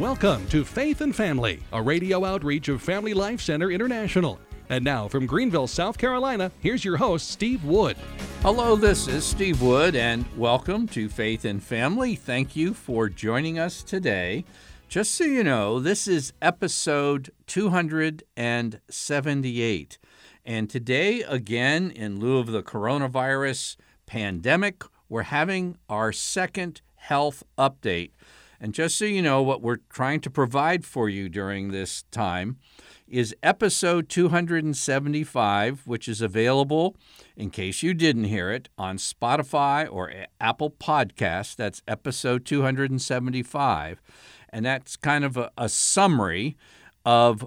Welcome to Faith and Family, a radio outreach of Family Life Center International. And now from Greenville, South Carolina, here's your host, Steve Wood. Hello, this is Steve Wood, and welcome to Faith and Family. Thank you for joining us today. Just so you know, this is episode 278. And today, again, in lieu of the coronavirus pandemic, we're having our second health update. And just so you know, what we're trying to provide for you during this time is episode 275, which is available, in case you didn't hear it, on Spotify or Apple Podcasts. That's episode 275. And that's kind of a, a summary of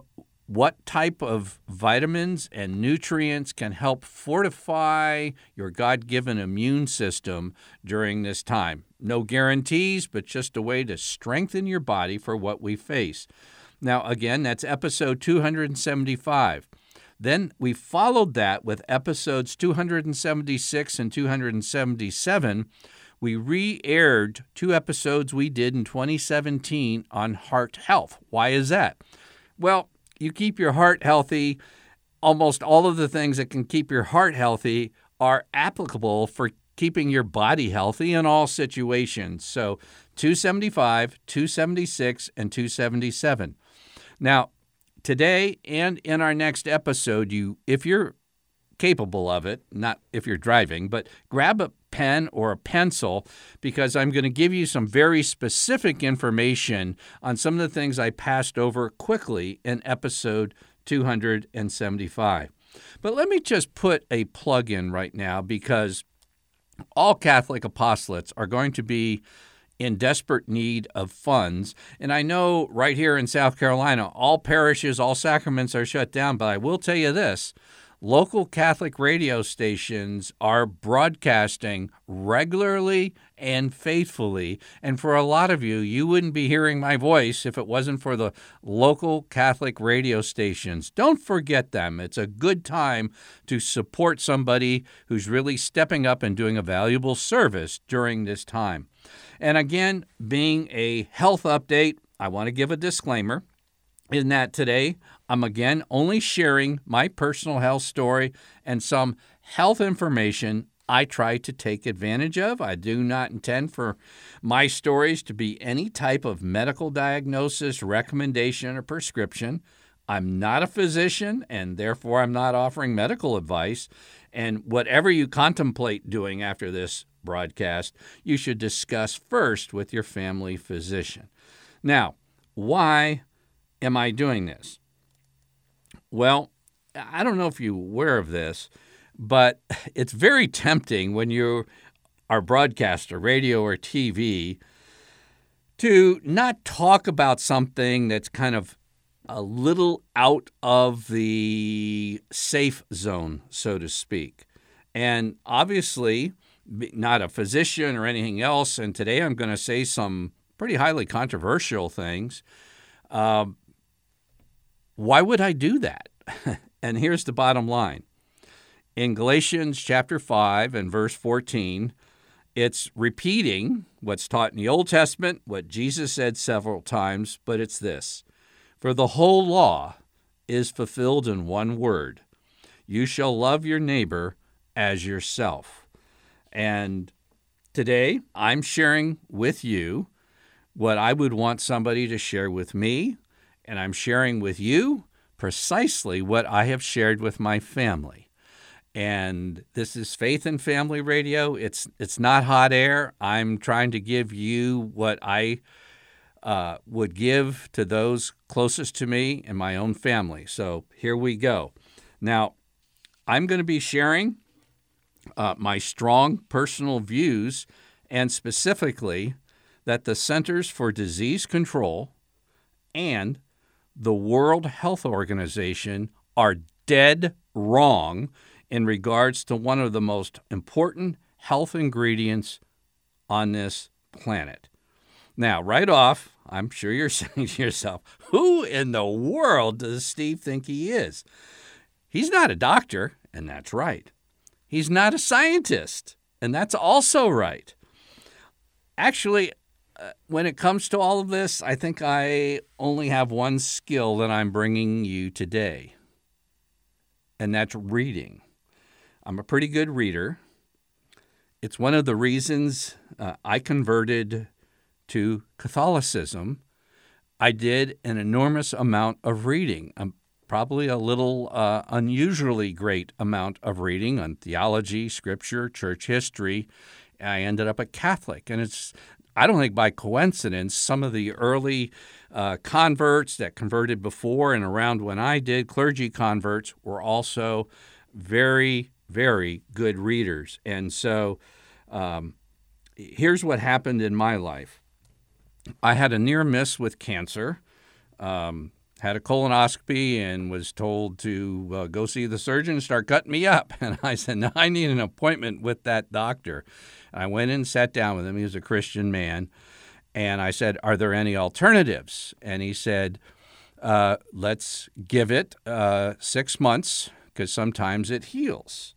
what type of vitamins and nutrients can help fortify your God given immune system during this time. No guarantees, but just a way to strengthen your body for what we face. Now, again, that's episode 275. Then we followed that with episodes 276 and 277. We re aired two episodes we did in 2017 on heart health. Why is that? Well, you keep your heart healthy, almost all of the things that can keep your heart healthy are applicable for keeping your body healthy in all situations. So 275, 276, and 277. Now, today and in our next episode, you if you're capable of it, not if you're driving, but grab a pen or a pencil because I'm going to give you some very specific information on some of the things I passed over quickly in episode 275. But let me just put a plug in right now because all Catholic apostolates are going to be in desperate need of funds. And I know right here in South Carolina, all parishes, all sacraments are shut down, but I will tell you this local Catholic radio stations are broadcasting regularly and faithfully. And for a lot of you, you wouldn't be hearing my voice if it wasn't for the local Catholic radio stations. Don't forget them. It's a good time to support somebody who's really stepping up and doing a valuable service during this time. And again, being a health update, I want to give a disclaimer in that today I'm again only sharing my personal health story and some health information I try to take advantage of. I do not intend for my stories to be any type of medical diagnosis, recommendation, or prescription. I'm not a physician, and therefore I'm not offering medical advice. And whatever you contemplate doing after this broadcast, you should discuss first with your family physician. Now, why am I doing this? Well, I don't know if you're aware of this, but it's very tempting when you are broadcaster, radio or TV, to not talk about something that's kind of a little out of the safe zone, so to speak. And obviously, not a physician or anything else. And today I'm going to say some pretty highly controversial things. Uh, why would I do that? and here's the bottom line. In Galatians chapter 5 and verse 14, it's repeating what's taught in the Old Testament, what Jesus said several times, but it's this For the whole law is fulfilled in one word you shall love your neighbor as yourself. And today I'm sharing with you what I would want somebody to share with me, and I'm sharing with you precisely what I have shared with my family. And this is Faith and Family Radio. It's it's not hot air. I'm trying to give you what I uh, would give to those closest to me and my own family. So here we go. Now, I'm going to be sharing uh, my strong personal views, and specifically that the Centers for Disease Control and the World Health Organization are dead wrong in regards to one of the most important health ingredients on this planet. Now, right off, I'm sure you're saying to yourself, who in the world does Steve think he is? He's not a doctor, and that's right. He's not a scientist, and that's also right. Actually, when it comes to all of this, I think I only have one skill that I'm bringing you today, and that's reading. I'm a pretty good reader. It's one of the reasons uh, I converted to Catholicism. I did an enormous amount of reading, um, probably a little uh, unusually great amount of reading on theology, scripture, church history. I ended up a Catholic, and it's I don't think by coincidence, some of the early uh, converts that converted before and around when I did, clergy converts, were also very, very good readers. And so um, here's what happened in my life I had a near miss with cancer. Um, had a colonoscopy and was told to uh, go see the surgeon and start cutting me up. And I said, No, I need an appointment with that doctor. I went and sat down with him. He was a Christian man. And I said, Are there any alternatives? And he said, uh, Let's give it uh, six months because sometimes it heals.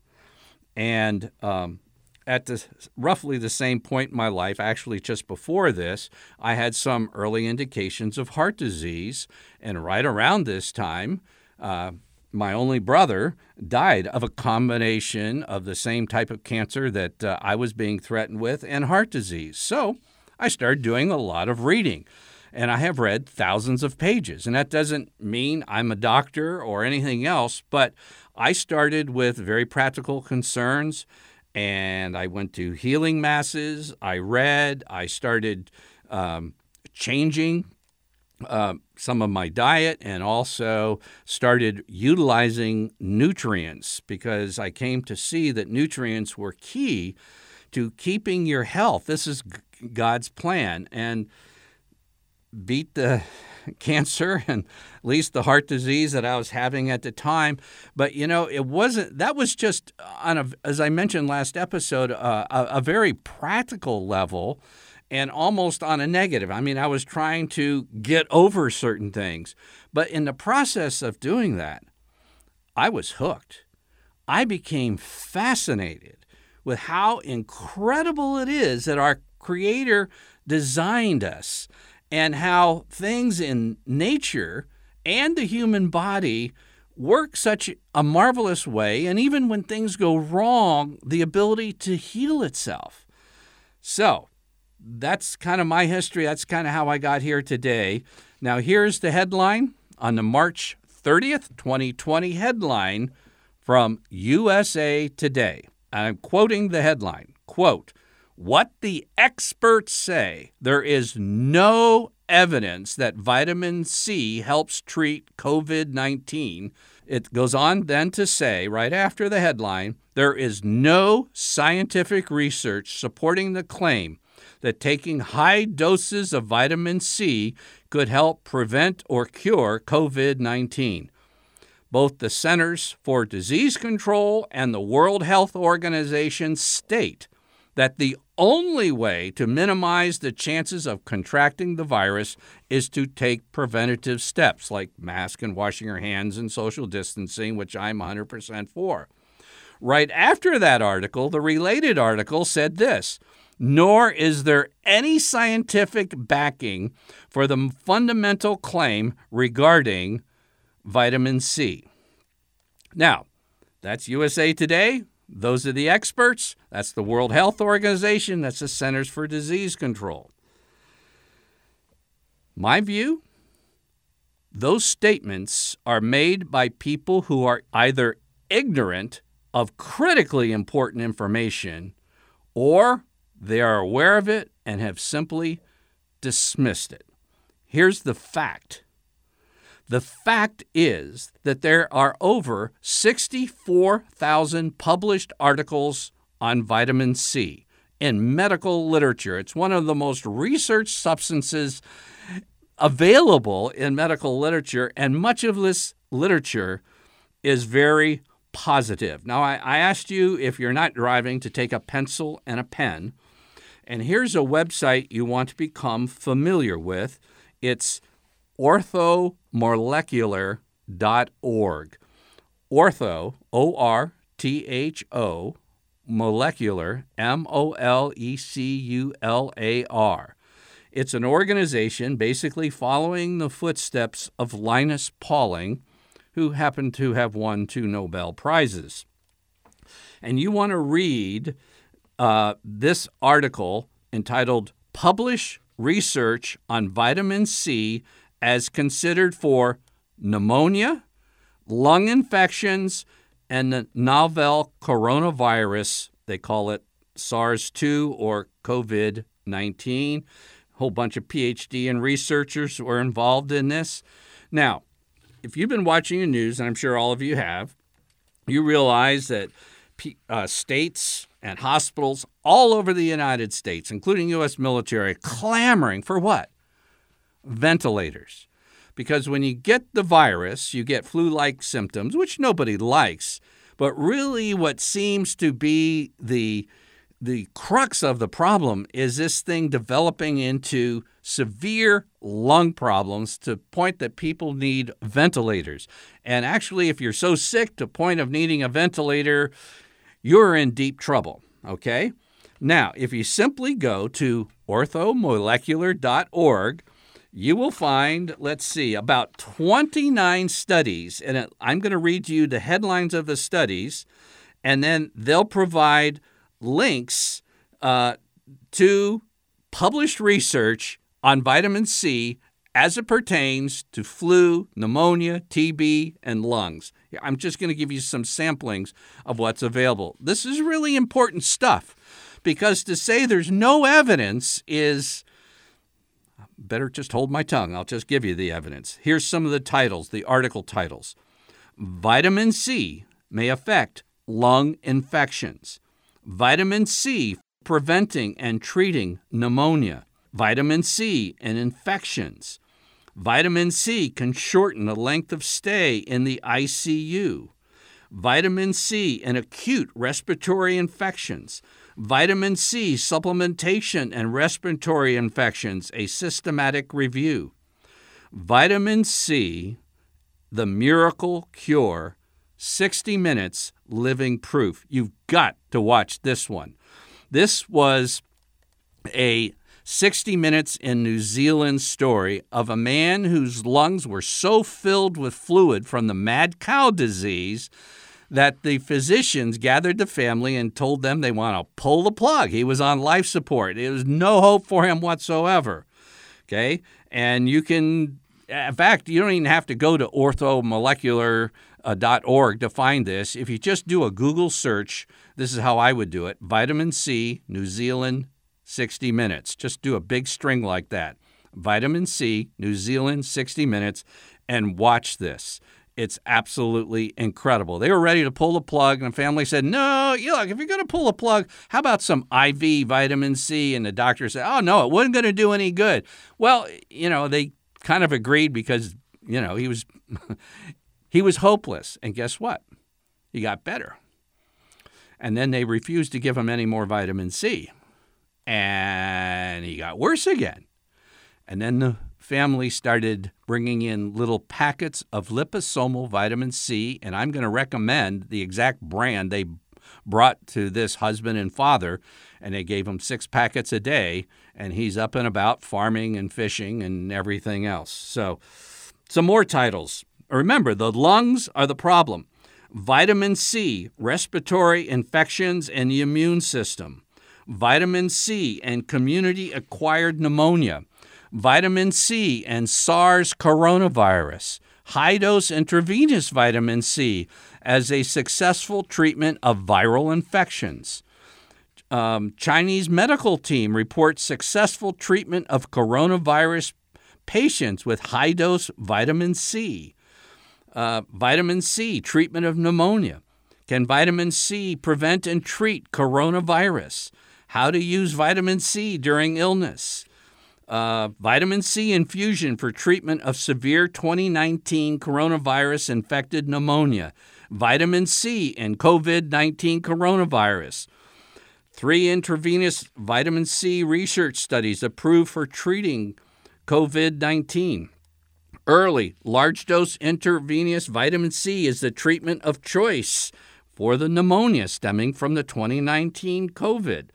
And um, at the, roughly the same point in my life, actually just before this, I had some early indications of heart disease. And right around this time, uh, my only brother died of a combination of the same type of cancer that uh, I was being threatened with and heart disease. So I started doing a lot of reading. And I have read thousands of pages. And that doesn't mean I'm a doctor or anything else, but I started with very practical concerns and I went to healing masses. I read. I started um, changing uh, some of my diet and also started utilizing nutrients because I came to see that nutrients were key to keeping your health. This is God's plan. And beat the cancer and at least the heart disease that I was having at the time. But you know, it wasn't. That was just on a, as I mentioned last episode, uh, a, a very practical level. And almost on a negative. I mean, I was trying to get over certain things. But in the process of doing that, I was hooked. I became fascinated with how incredible it is that our Creator designed us and how things in nature and the human body work such a marvelous way, and even when things go wrong, the ability to heal itself. So, that's kind of my history. That's kind of how I got here today. Now, here's the headline on the March 30th, 2020 headline from USA Today. I'm quoting the headline quote, what the experts say, there is no evidence that vitamin C helps treat COVID 19. It goes on then to say, right after the headline, there is no scientific research supporting the claim that taking high doses of vitamin C could help prevent or cure COVID 19. Both the Centers for Disease Control and the World Health Organization state that the only way to minimize the chances of contracting the virus is to take preventative steps like mask and washing your hands and social distancing, which I'm 100% for. Right after that article, the related article said this nor is there any scientific backing for the fundamental claim regarding vitamin C. Now, that's USA Today. Those are the experts. That's the World Health Organization. That's the Centers for Disease Control. My view those statements are made by people who are either ignorant of critically important information or they are aware of it and have simply dismissed it. Here's the fact the fact is that there are over 64,000 published articles on vitamin C in medical literature. It's one of the most researched substances available in medical literature, and much of this literature is very positive. Now, I, I, asked you if you're not driving to take a pencil and a pen, and here's a website you want to become familiar with. It's orthomolecular.org. Ortho, O R T H O, molecular, M O L E C U L A R. It's an organization basically following the footsteps of Linus Pauling, who happened to have won two Nobel Prizes. And you want to read uh, this article entitled Publish Research on Vitamin C as Considered for Pneumonia, Lung Infections, and the Novel Coronavirus. They call it SARS 2 or COVID 19. A whole bunch of PhD and researchers were involved in this. Now, if you've been watching the news, and I'm sure all of you have, you realize that uh, states and hospitals all over the United States, including U.S. military, clamoring for what? Ventilators. Because when you get the virus, you get flu like symptoms, which nobody likes. But really, what seems to be the the crux of the problem is this thing developing into severe lung problems to point that people need ventilators. And actually, if you're so sick to point of needing a ventilator, you're in deep trouble. Okay? Now, if you simply go to orthomolecular.org, you will find, let's see, about 29 studies. And I'm going to read you the headlines of the studies, and then they'll provide links uh, to published research on vitamin C as it pertains to flu, pneumonia, TB, and lungs. I'm just going to give you some samplings of what's available. This is really important stuff because to say there's no evidence is better just hold my tongue. I'll just give you the evidence. Here's some of the titles, the article titles. Vitamin C may affect lung infections. Vitamin C preventing and treating pneumonia. Vitamin C and infections. Vitamin C can shorten the length of stay in the ICU. Vitamin C and acute respiratory infections. Vitamin C supplementation and respiratory infections, a systematic review. Vitamin C, the miracle cure 60 minutes living proof. You've got to watch this one. This was a 60 minutes in New Zealand story of a man whose lungs were so filled with fluid from the mad cow disease that the physicians gathered the family and told them they want to pull the plug. He was on life support. There was no hope for him whatsoever. Okay? And you can, in fact, you don't even have to go to orthomolecular uh, to find this. If you just do a Google search, this is how I would do it vitamin C, New Zealand, 60 minutes. Just do a big string like that. Vitamin C, New Zealand, 60 minutes, and watch this. It's absolutely incredible. They were ready to pull the plug, and the family said, No, look, if you're going to pull a plug, how about some IV vitamin C? And the doctor said, Oh, no, it wasn't going to do any good. Well, you know, they kind of agreed because, you know, he was He was hopeless. And guess what? He got better. And then they refused to give him any more vitamin C. And he got worse again. And then the family started bringing in little packets of liposomal vitamin C. And I'm going to recommend the exact brand they brought to this husband and father. And they gave him six packets a day. And he's up and about farming and fishing and everything else. So, some more titles Remember, the lungs are the problem. Vitamin C, respiratory infections and the immune system. Vitamin C and community acquired pneumonia. Vitamin C and SARS coronavirus. High dose intravenous vitamin C as a successful treatment of viral infections. Um, Chinese medical team reports successful treatment of coronavirus patients with high dose vitamin C. Uh, vitamin C, treatment of pneumonia. Can vitamin C prevent and treat coronavirus? How to use vitamin C during illness. Uh, vitamin C infusion for treatment of severe 2019 coronavirus infected pneumonia. Vitamin C and COVID 19 coronavirus. Three intravenous vitamin C research studies approved for treating COVID 19. Early, large dose intravenous vitamin C is the treatment of choice for the pneumonia stemming from the 2019 COVID.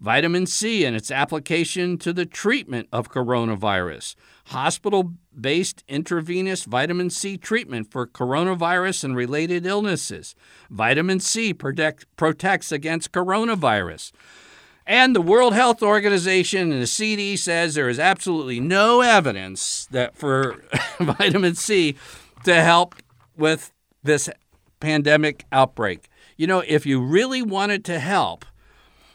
Vitamin C and its application to the treatment of coronavirus, hospital based intravenous vitamin C treatment for coronavirus and related illnesses. Vitamin C protect, protects against coronavirus. And the World Health Organization and the CD says there is absolutely no evidence that for vitamin C to help with this pandemic outbreak. You know, if you really wanted to help,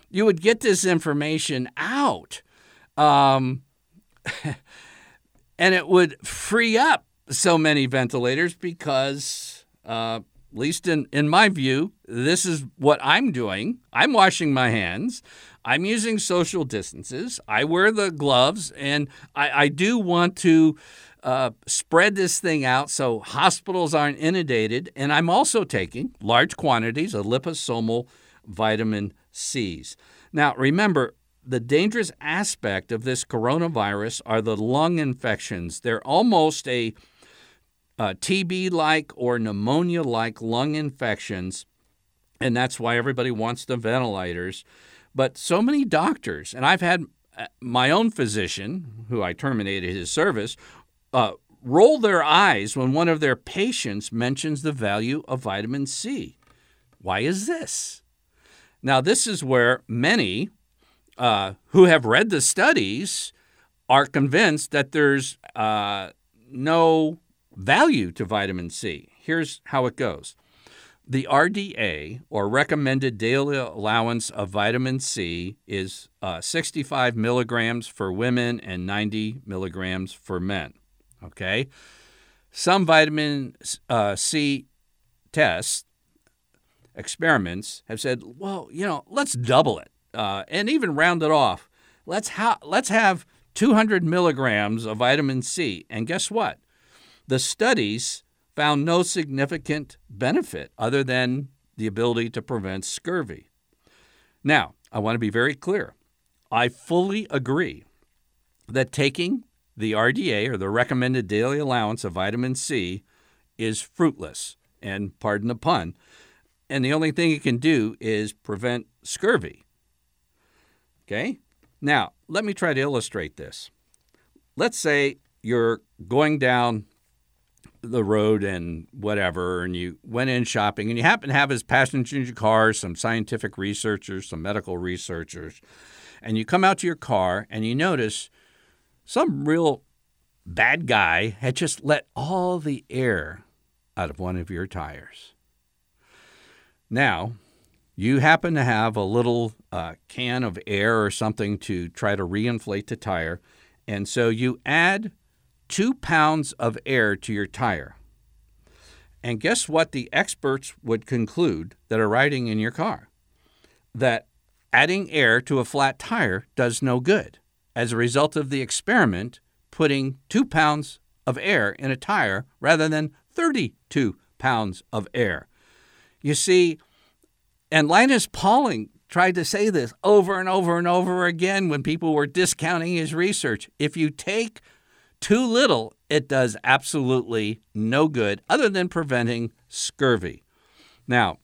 you would get this information out. Um, and it would free up so many ventilators because, uh, at least in, in my view, this is what I'm doing. I'm washing my hands. I'm using social distances. I wear the gloves, and I, I do want to uh, spread this thing out so hospitals aren't inundated. And I'm also taking large quantities of liposomal vitamin C's. Now, remember, the dangerous aspect of this coronavirus are the lung infections. They're almost a uh, TB like or pneumonia like lung infections, and that's why everybody wants the ventilators. But so many doctors, and I've had uh, my own physician, who I terminated his service, uh, roll their eyes when one of their patients mentions the value of vitamin C. Why is this? Now, this is where many uh, who have read the studies are convinced that there's uh, no value to vitamin C. Here's how it goes the RDA, or recommended daily allowance of vitamin C, is uh, 65 milligrams for women and 90 milligrams for men. Okay? Some vitamin uh, C tests, experiments, have said, well, you know, let's double it uh, and even round it off. Let's, ha- let's have 200 milligrams of vitamin C. And guess what? The studies found no significant benefit other than the ability to prevent scurvy. Now, I want to be very clear. I fully agree that taking the RDA, or the recommended daily allowance of vitamin C, is fruitless, and pardon the pun. And the only thing it can do is prevent scurvy. Okay? Now, let me try to illustrate this. Let's say you're going down the road and whatever, and you went in shopping, and you happen to have as passengers in your car some scientific researchers, some medical researchers, and you come out to your car and you notice some real bad guy had just let all the air out of one of your tires. Now, you happen to have a little uh, can of air or something to try to reinflate the tire, and so you add two pounds of air to your tire. And guess what the experts would conclude that are riding in your car? That adding air to a flat tire does no good. As a result of the experiment, putting two pounds of air in a tire rather than 32 pounds of air. You see, and Linus Pauling tried to say this over and over and over again when people were discounting his research. If you take too little, it does absolutely no good other than preventing scurvy. Now,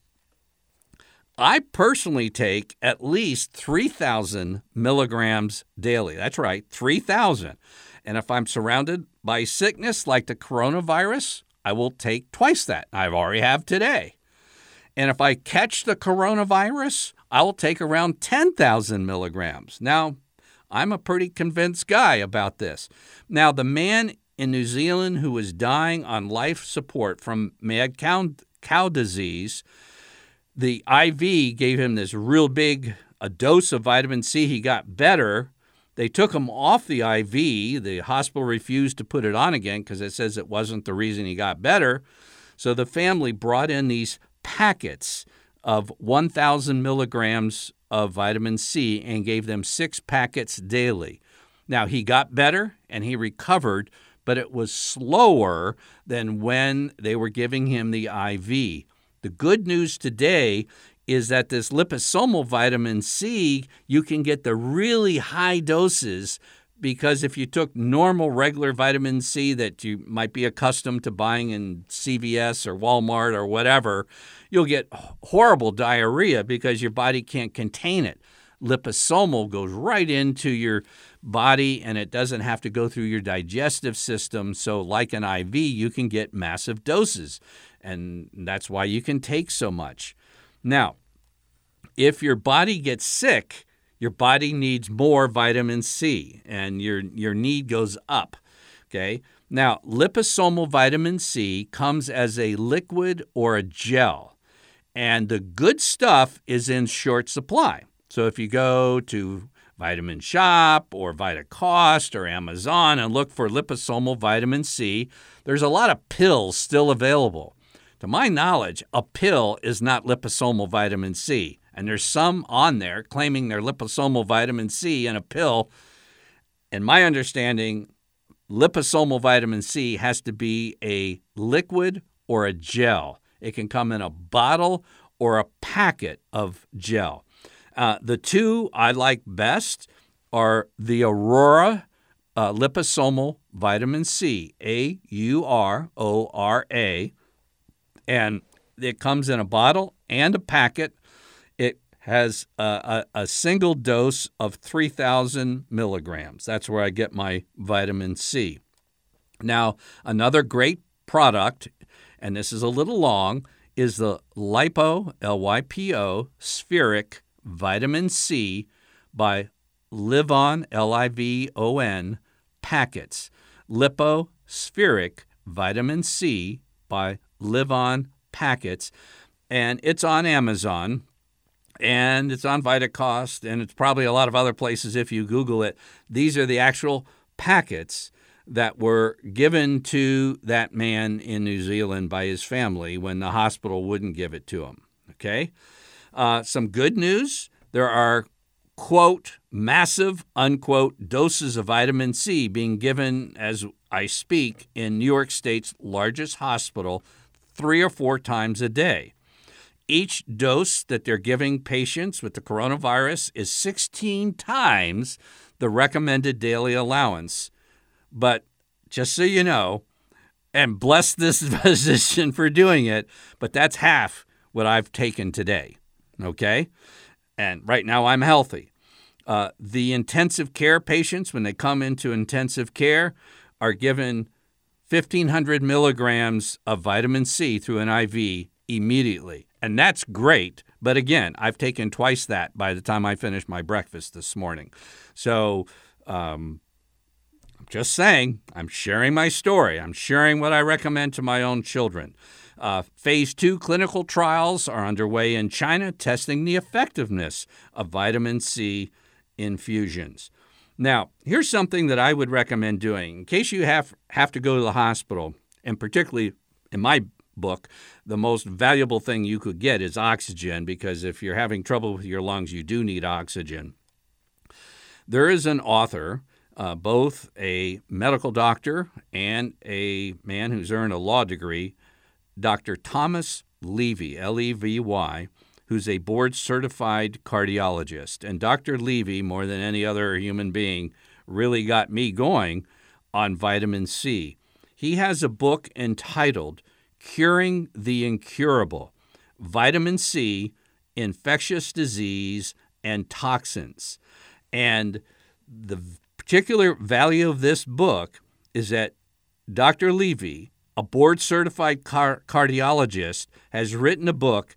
I personally take at least 3,000 milligrams daily. That's right, 3,000. And if I'm surrounded by sickness like the coronavirus, I will take twice that. I already have today. And if I catch the coronavirus, I will take around 10,000 milligrams. Now, I'm a pretty convinced guy about this. Now, the man in New Zealand who was dying on life support from mad cow, cow disease, the IV gave him this real big a dose of vitamin C. He got better. They took him off the IV. The hospital refused to put it on again because it says it wasn't the reason he got better. So the family brought in these packets of 1,000 milligrams of vitamin C and gave them six packets daily. Now, he got better and he recovered, but it was slower than when they were giving him the IV. The good news today is that this liposomal vitamin C, you can get the really high doses because if you took normal regular vitamin C that you might be accustomed to buying in CVS or Walmart or whatever, you'll get horrible diarrhea because your body can't contain it. liposomal goes right into your body and it doesn't have to go through your digestive system. So, like an IV, you can get massive doses, and that's why you can take so much. Now, if your body gets sick, your body needs more vitamin C and your, your need goes up. Okay. Now, liposomal vitamin C comes as a liquid or a gel, and the good stuff is in short supply. So if you go to Vitamin Shoppe or VitaCost or Amazon and look for liposomal vitamin C, there's a lot of pills still available. To my knowledge, a pill is not liposomal vitamin C. And there's some on there claiming they're liposomal vitamin C in a pill. In my understanding, liposomal vitamin C has to be a liquid or a gel. It can come in a bottle or a packet of gel. Uh, the two I like best are the Aurora uh, liposomal vitamin C, A U R O R A, and it comes in a bottle and a packet has a, a, a, single dose of 3,000 milligrams. That's where I get my vitamin C. Now, another great product, and this is a little long, is the Lypo, L Y P O, spheric vitamin C by Livon, L I V O N, packets. Lypo spheric vitamin C by Livon packets. And it's on Amazon and it's on VitaCost, and it's probably a lot of other places if you Google it. These are the actual packets that were given to that man in New Zealand by his family when the hospital wouldn't give it to him. Okay? Uh, some good news there are, quote, massive, unquote, doses of vitamin C being given as I speak in New York State's largest hospital three or four times a day. Each dose that they're giving patients with the coronavirus is 16 times the recommended daily allowance. But just so you know, and bless this physician for doing it, but that's half what I've taken today. Okay? And right now I'm healthy. Uh, the intensive care patients, when they come into intensive care, are given 1,500 milligrams of vitamin C through an IV immediately. And that's great. But again, I've taken twice that by the time I finished my breakfast this morning. So, um, I'm just saying, I'm sharing my story. I'm sharing what I recommend to my own children. Uh, phase two clinical trials are underway in China testing the effectiveness of vitamin C infusions. Now, here's something that I would recommend doing in case you have, have to go to the hospital, and particularly in my book, the most valuable thing you could get is oxygen because if you're having trouble with your lungs, you do need oxygen. There is an author, uh, both a medical doctor and a man who's earned a law degree, Dr. Thomas Levy, L E V Y, who's a board certified cardiologist. And Dr. Levy, more than any other human being, really got me going on vitamin C. He has a book entitled Curing the Incurable Vitamin C, Infectious Disease, and Toxins. And the particular value of this book is that Dr. Levy, a board certified car- cardiologist, has written a book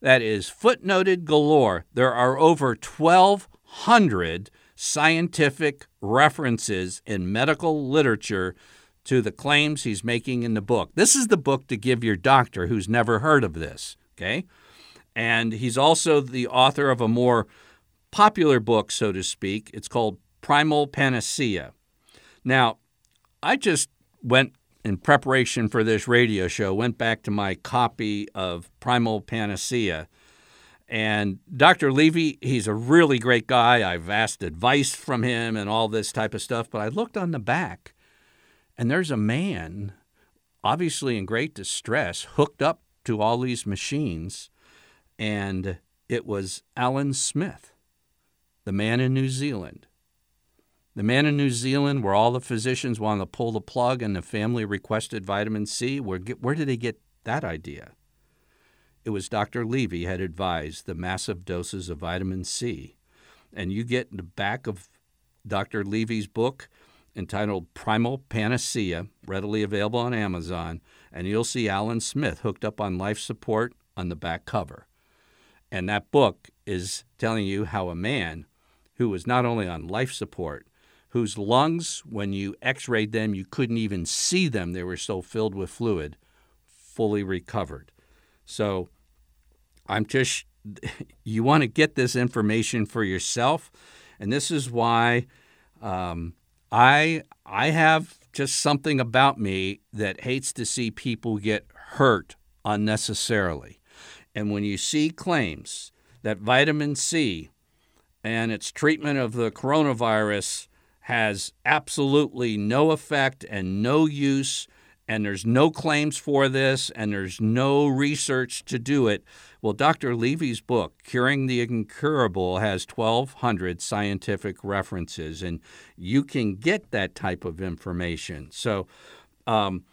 that is footnoted galore. There are over 1,200 scientific references in medical literature to the claims he's making in the book. This is the book to give your doctor who's never heard of this, okay? And he's also the author of a more popular book, so to speak. It's called Primal Panacea. Now, I just went in preparation for this radio show, went back to my copy of Primal Panacea. And Dr. Levy, he's a really great guy. I've asked advice from him and all this type of stuff, but I looked on the back and there's a man, obviously in great distress, hooked up to all these machines. And it was Alan Smith, the man in New Zealand. The man in New Zealand, where all the physicians wanted to pull the plug and the family requested vitamin C, where, where did they get that idea? It was Dr. Levy had advised the massive doses of vitamin C and you get in the back of Dr. Levy's book entitled Primal Panacea, readily available on Amazon, and you'll see Alan Smith hooked up on life support on the back cover. And that book is telling you how a man who was not only on life support, whose lungs, when you x rayed them, you couldn't even see them, they were so filled with fluid, fully recovered. So I'm just, you want to get this information for yourself. And this is why um, I, I have just something about me that hates to see people get hurt unnecessarily. And when you see claims that vitamin C and its treatment of the coronavirus has absolutely no effect and no use, and there's no claims for this, and there's no research to do it. Well, Dr. Levy's book, Curing the Incurable, has 1,200 scientific references, and you can get that type of information. So, um,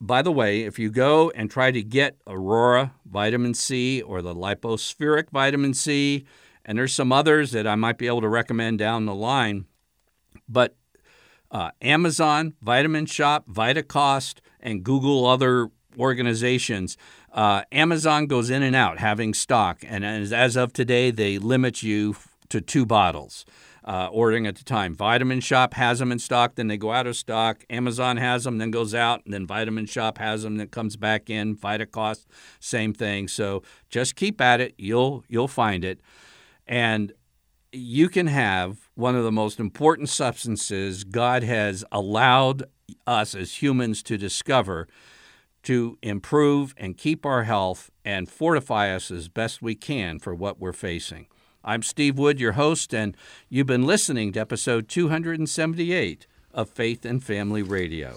by the way, if you go and try to get Aurora vitamin C or the Lypospheric vitamin C, and there's some others that I might be able to recommend down the line, but uh, Amazon, Vitamin Shoppe, VitaCost, and Google other organizations, uh, Amazon goes in and out having stock. And as, as of today, they limit you to two bottles. Uh, ordering at the time. Vitamin Shoppe has them in stock, then they go out of stock. Amazon has them, then goes out, and then Vitamin Shoppe has them, then comes back in. VitaCost, same thing. So just keep at it. You'll you'll find it, and you can have one of the most important substances God has allowed us as humans to discover to improve and keep our health and fortify us as best we can for what we're facing. I'm Steve Wood, your host, and you've been listening to episode 278 of Faith and Family Radio.